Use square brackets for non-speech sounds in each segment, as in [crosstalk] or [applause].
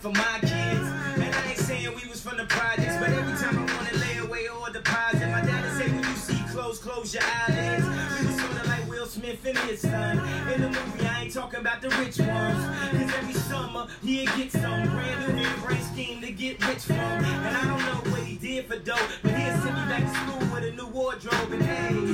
for my kids. And I ain't saying we was from the projects, but every time I wanna lay away or deposit, my daddy say when you see clothes, close your eyelids. We was sorta like Will Smith and his son. In the movie, I ain't talking about the rich ones. Cause every summer, he'd get some brand new brain scheme to get rich from. And I don't know what he did for dough, but he'll send me back to school with a new wardrobe. And hey,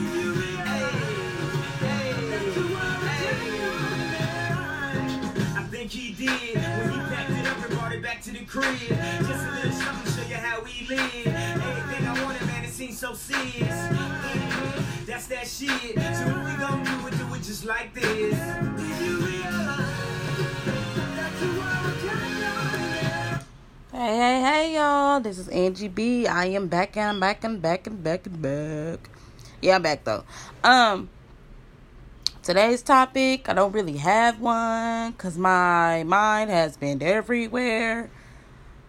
That's that shit. So if we gon' do it, do it just like this. Hey, hey, hey, y'all. This is Angie B. I am back and back and back and back and back. Yeah, I'm back though. Um, today's topic, I don't really have one because my mind has been everywhere.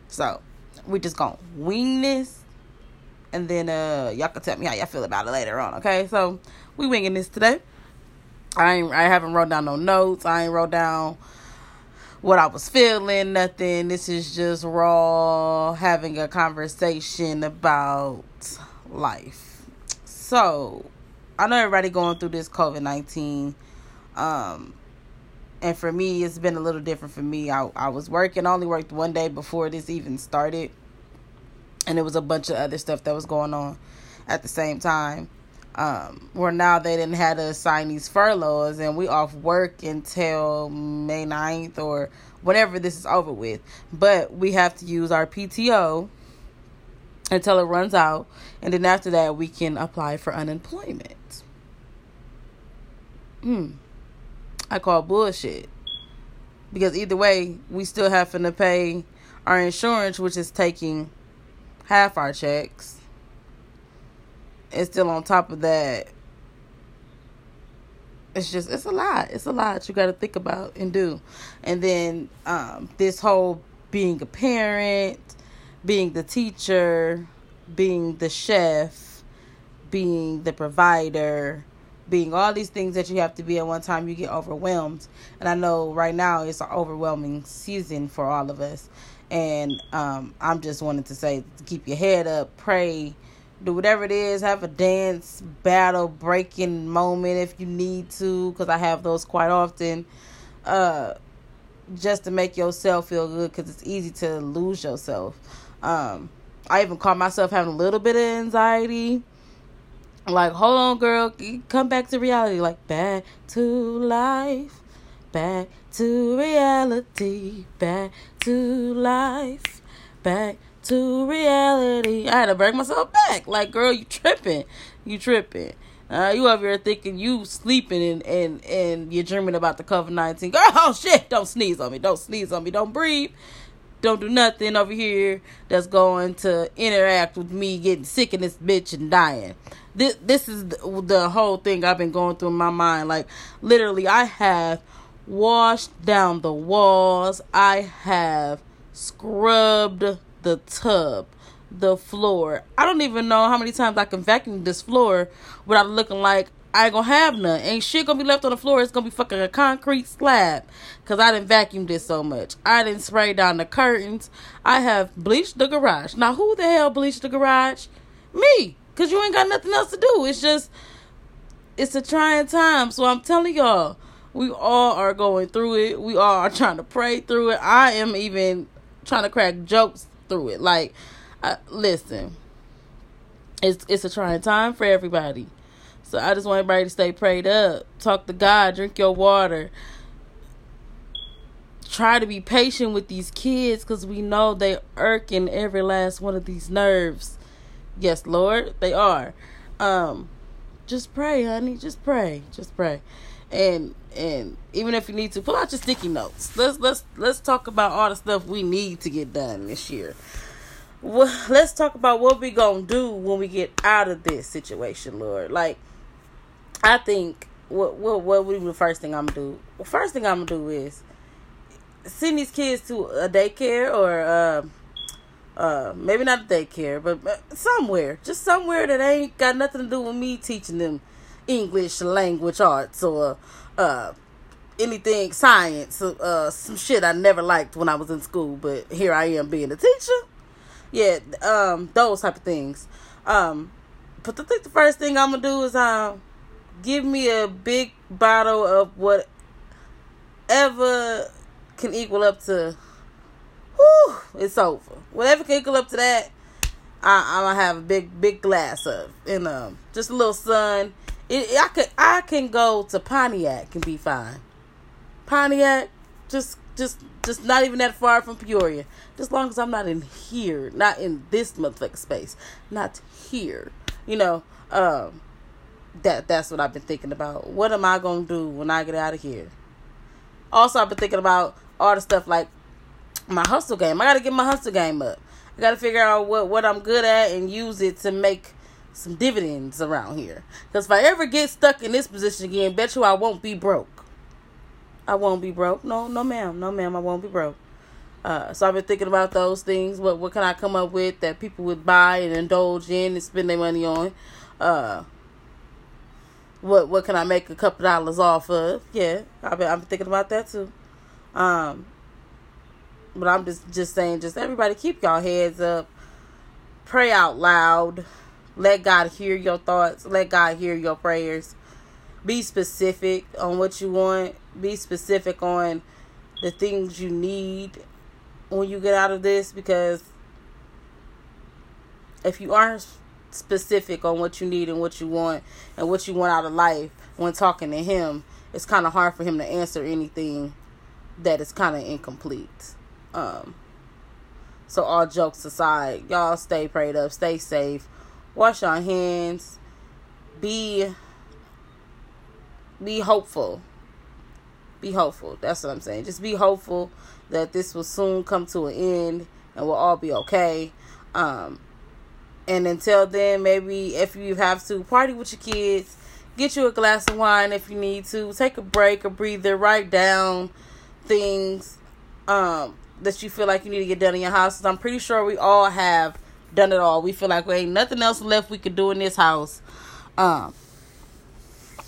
So, we just gonna wing this. And then uh y'all can tell me how y'all feel about it later on, okay? So, we winging this today. I ain't, I haven't wrote down no notes. I ain't wrote down what I was feeling, nothing. This is just raw having a conversation about life. So, I know everybody going through this COVID 19. Um, and for me, it's been a little different for me. I, I was working, only worked one day before this even started. And there was a bunch of other stuff that was going on at the same time um, where now they didn't have to assign these furloughs and we off work until May 9th or whenever this is over with. But we have to use our PTO until it runs out. And then after that, we can apply for unemployment. Hmm. I call bullshit. Because either way, we still having to pay our insurance, which is taking half our checks and still on top of that it's just it's a lot. It's a lot you got to think about and do. And then um this whole being a parent being the teacher being the chef being the provider being all these things that you have to be at one time you get overwhelmed. And i know right now it's an overwhelming season for all of us and um i'm just wanting to say keep your head up pray do whatever it is have a dance battle breaking moment if you need to because i have those quite often. Uh just to make yourself feel good because it's easy to lose yourself. Um i even caught myself having a little bit of anxiety. Like hold on girl come back to reality like back to life back to reality back to life back to reality. I had to bring myself back. Like, girl, you tripping. You tripping. Uh, you over here thinking you sleeping and, and, and you're dreaming about the COVID 19. Girl, oh shit, don't sneeze on me. Don't sneeze on me. Don't breathe. Don't do nothing over here that's going to interact with me getting sick in this bitch and dying. This, this is the, the whole thing I've been going through in my mind. Like, literally, I have washed down the walls. I have scrubbed the tub, the floor. I don't even know how many times I can vacuum this floor without looking like I ain't gonna have none. Ain't shit gonna be left on the floor. It's gonna be fucking a concrete slab. Cause I didn't vacuum this so much. I didn't spray down the curtains. I have bleached the garage. Now who the hell bleached the garage? Me. Cause you ain't got nothing else to do. It's just it's a trying time. So I'm telling y'all, we all are going through it. We all are trying to pray through it. I am even trying to crack jokes through it. Like, uh, listen, it's it's a trying time for everybody. So I just want everybody to stay prayed up. Talk to God. Drink your water. Try to be patient with these kids because we know they irking every last one of these nerves. Yes, Lord, they are. Um, just pray, honey. Just pray. Just pray. And and even if you need to, pull out your sticky notes. Let's let's let's talk about all the stuff we need to get done this year well, let's talk about what we gonna do when we get out of this situation, Lord. Like, I think what what what would be the first thing I'm gonna do? First thing I'm gonna do is send these kids to a daycare or uh, uh, maybe not a daycare, but somewhere, just somewhere that ain't got nothing to do with me teaching them English language arts or uh, anything science, uh, some shit I never liked when I was in school, but here I am being a teacher. Yeah, um, those type of things. Um, but I think the first thing I'm gonna do is um, give me a big bottle of whatever can equal up to. Whew, it's over. Whatever can equal up to that, I, I'm gonna have a big, big glass of, and um, just a little sun. It, I could, I can go to Pontiac and be fine. Pontiac, just, just, just not even that far from Peoria. Just long as I'm not in here, not in this motherfucking space, not here. You know, um, that that's what I've been thinking about. What am I gonna do when I get out of here? Also, I've been thinking about all the stuff like my hustle game. I gotta get my hustle game up. I gotta figure out what what I'm good at and use it to make some dividends around here. Because if I ever get stuck in this position again, bet you I won't be broke. I won't be broke. No, no, ma'am, no, ma'am, I won't be broke. Uh, so I've been thinking about those things. What what can I come up with that people would buy and indulge in and spend their money on? Uh, what what can I make a couple dollars off of? Yeah, I've been, I've been thinking about that too. Um, but I'm just just saying, just everybody keep y'all heads up, pray out loud, let God hear your thoughts, let God hear your prayers. Be specific on what you want. Be specific on the things you need when you get out of this because if you aren't specific on what you need and what you want and what you want out of life when talking to him, it's kind of hard for him to answer anything that is kind of incomplete. Um, so all jokes aside, y'all stay prayed up, stay safe, wash your hands, be be hopeful. Be hopeful. That's what I'm saying. Just be hopeful that this will soon come to an end and we'll all be okay. Um, and until then, maybe if you have to, party with your kids. Get you a glass of wine if you need to. Take a break, a breather. Write down things um, that you feel like you need to get done in your house. I'm pretty sure we all have done it all. We feel like there ain't nothing else left we could do in this house. Um,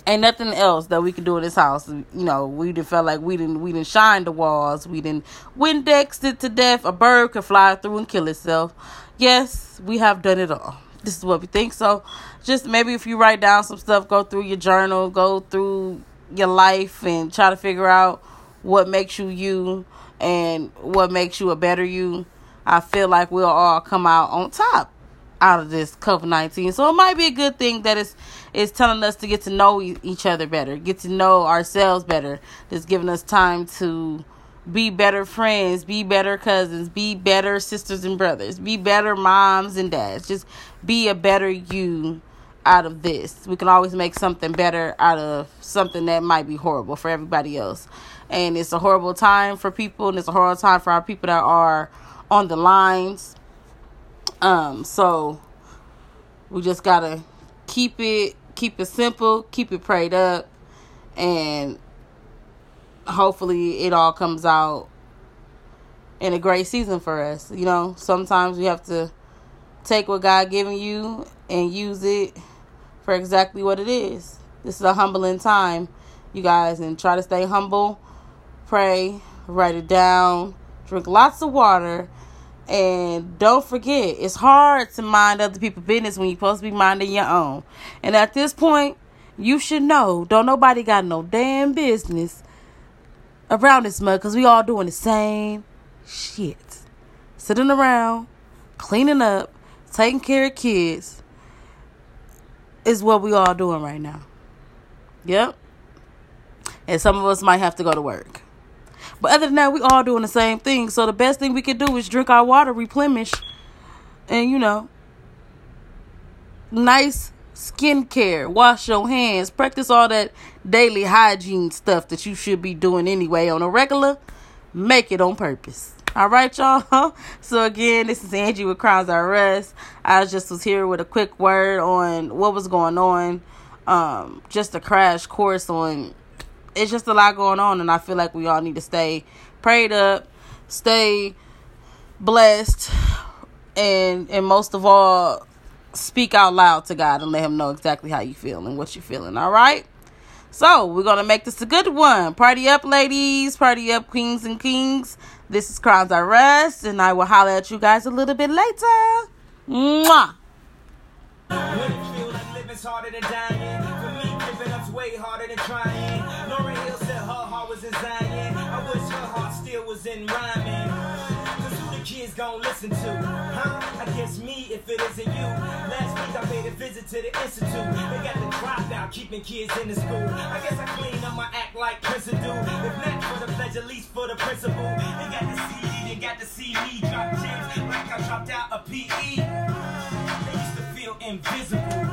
ain't nothing else that we could do in this house. You know, we didn't feel like we didn't we didn't shine the walls. We didn't Windexed it to death. A bird could fly through and kill itself. Yes, we have done it all. This is what we think. So, just maybe if you write down some stuff, go through your journal, go through your life, and try to figure out what makes you you and what makes you a better you. I feel like we'll all come out on top out of this COVID nineteen. So it might be a good thing that it's it's telling us to get to know each other better, get to know ourselves better. It's giving us time to be better friends, be better cousins, be better sisters and brothers, be better moms and dads. Just be a better you out of this. We can always make something better out of something that might be horrible for everybody else. And it's a horrible time for people and it's a horrible time for our people that are on the lines. Um so we just got to keep it keep it simple, keep it prayed up and hopefully it all comes out in a great season for us. You know, sometimes we have to take what God given you and use it for exactly what it is. This is a humbling time, you guys, and try to stay humble, pray, write it down, drink lots of water, and don't forget, it's hard to mind other people's business when you're supposed to be minding your own. And at this point, you should know, don't nobody got no damn business around this mug because we all doing the same shit. Sitting around, cleaning up, taking care of kids is what we all doing right now. Yep. And some of us might have to go to work. But other than that, we all doing the same thing. So the best thing we can do is drink our water, replenish, and you know, nice skincare, wash your hands, practice all that daily hygiene stuff that you should be doing anyway on a regular. Make it on purpose. All right, y'all. [laughs] So again, this is Angie with Crimes R Us. I just was here with a quick word on what was going on. Um, just a crash course on. It's just a lot going on, and I feel like we all need to stay prayed up, stay blessed, and and most of all, speak out loud to God and let Him know exactly how you feel and what you're feeling. All right. So we're gonna make this a good one. Party up, ladies. Party up, queens and kings. This is Crowns I Rest, and I will holler at you guys a little bit later. Mwah. harder than dying. For me, giving up's way harder than trying. rhyming. Cause who the kids gon' listen to? Huh? I guess me if it isn't you. Last week I paid a visit to the institute. They got the dropout keeping kids in the school. I guess I clean up my act like prison do. If not for the pledge, at least for the principal. They got the CD, they got the CD. Drop gems like I dropped out a PE. They used to feel invisible.